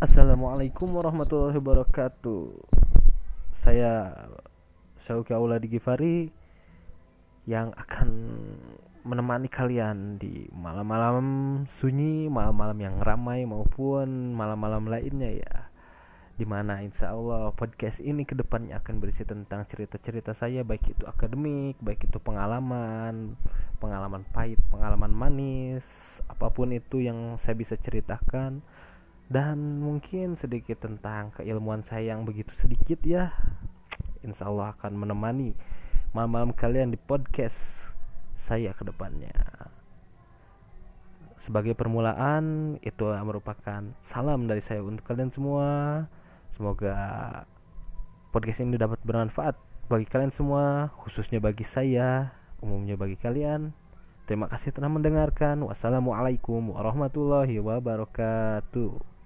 Assalamualaikum warahmatullahi wabarakatuh. Saya Syauki Auladi Gifari Yang akan menemani kalian di malam-malam sunyi Malam-malam yang ramai maupun malam-malam lainnya ya. Di mana insya Allah podcast ini ke depannya akan berisi tentang cerita-cerita saya Baik itu akademik, baik itu pengalaman Pengalaman pahit, pengalaman manis Apa pun itu yang saya bisa ceritakan dan mungkin sedikit tentang keilmuan saya yang begitu sedikit ya Insya Allah akan menemani malam-malam kalian di podcast saya ke depannya sebagai permulaan itu merupakan salam dari saya untuk kalian semua semoga podcast ini dapat bermanfaat bagi kalian semua khususnya bagi saya umumnya bagi kalian Terima kasih telah mendengarkan. Wassalamualaikum warahmatullahi wabarakatuh.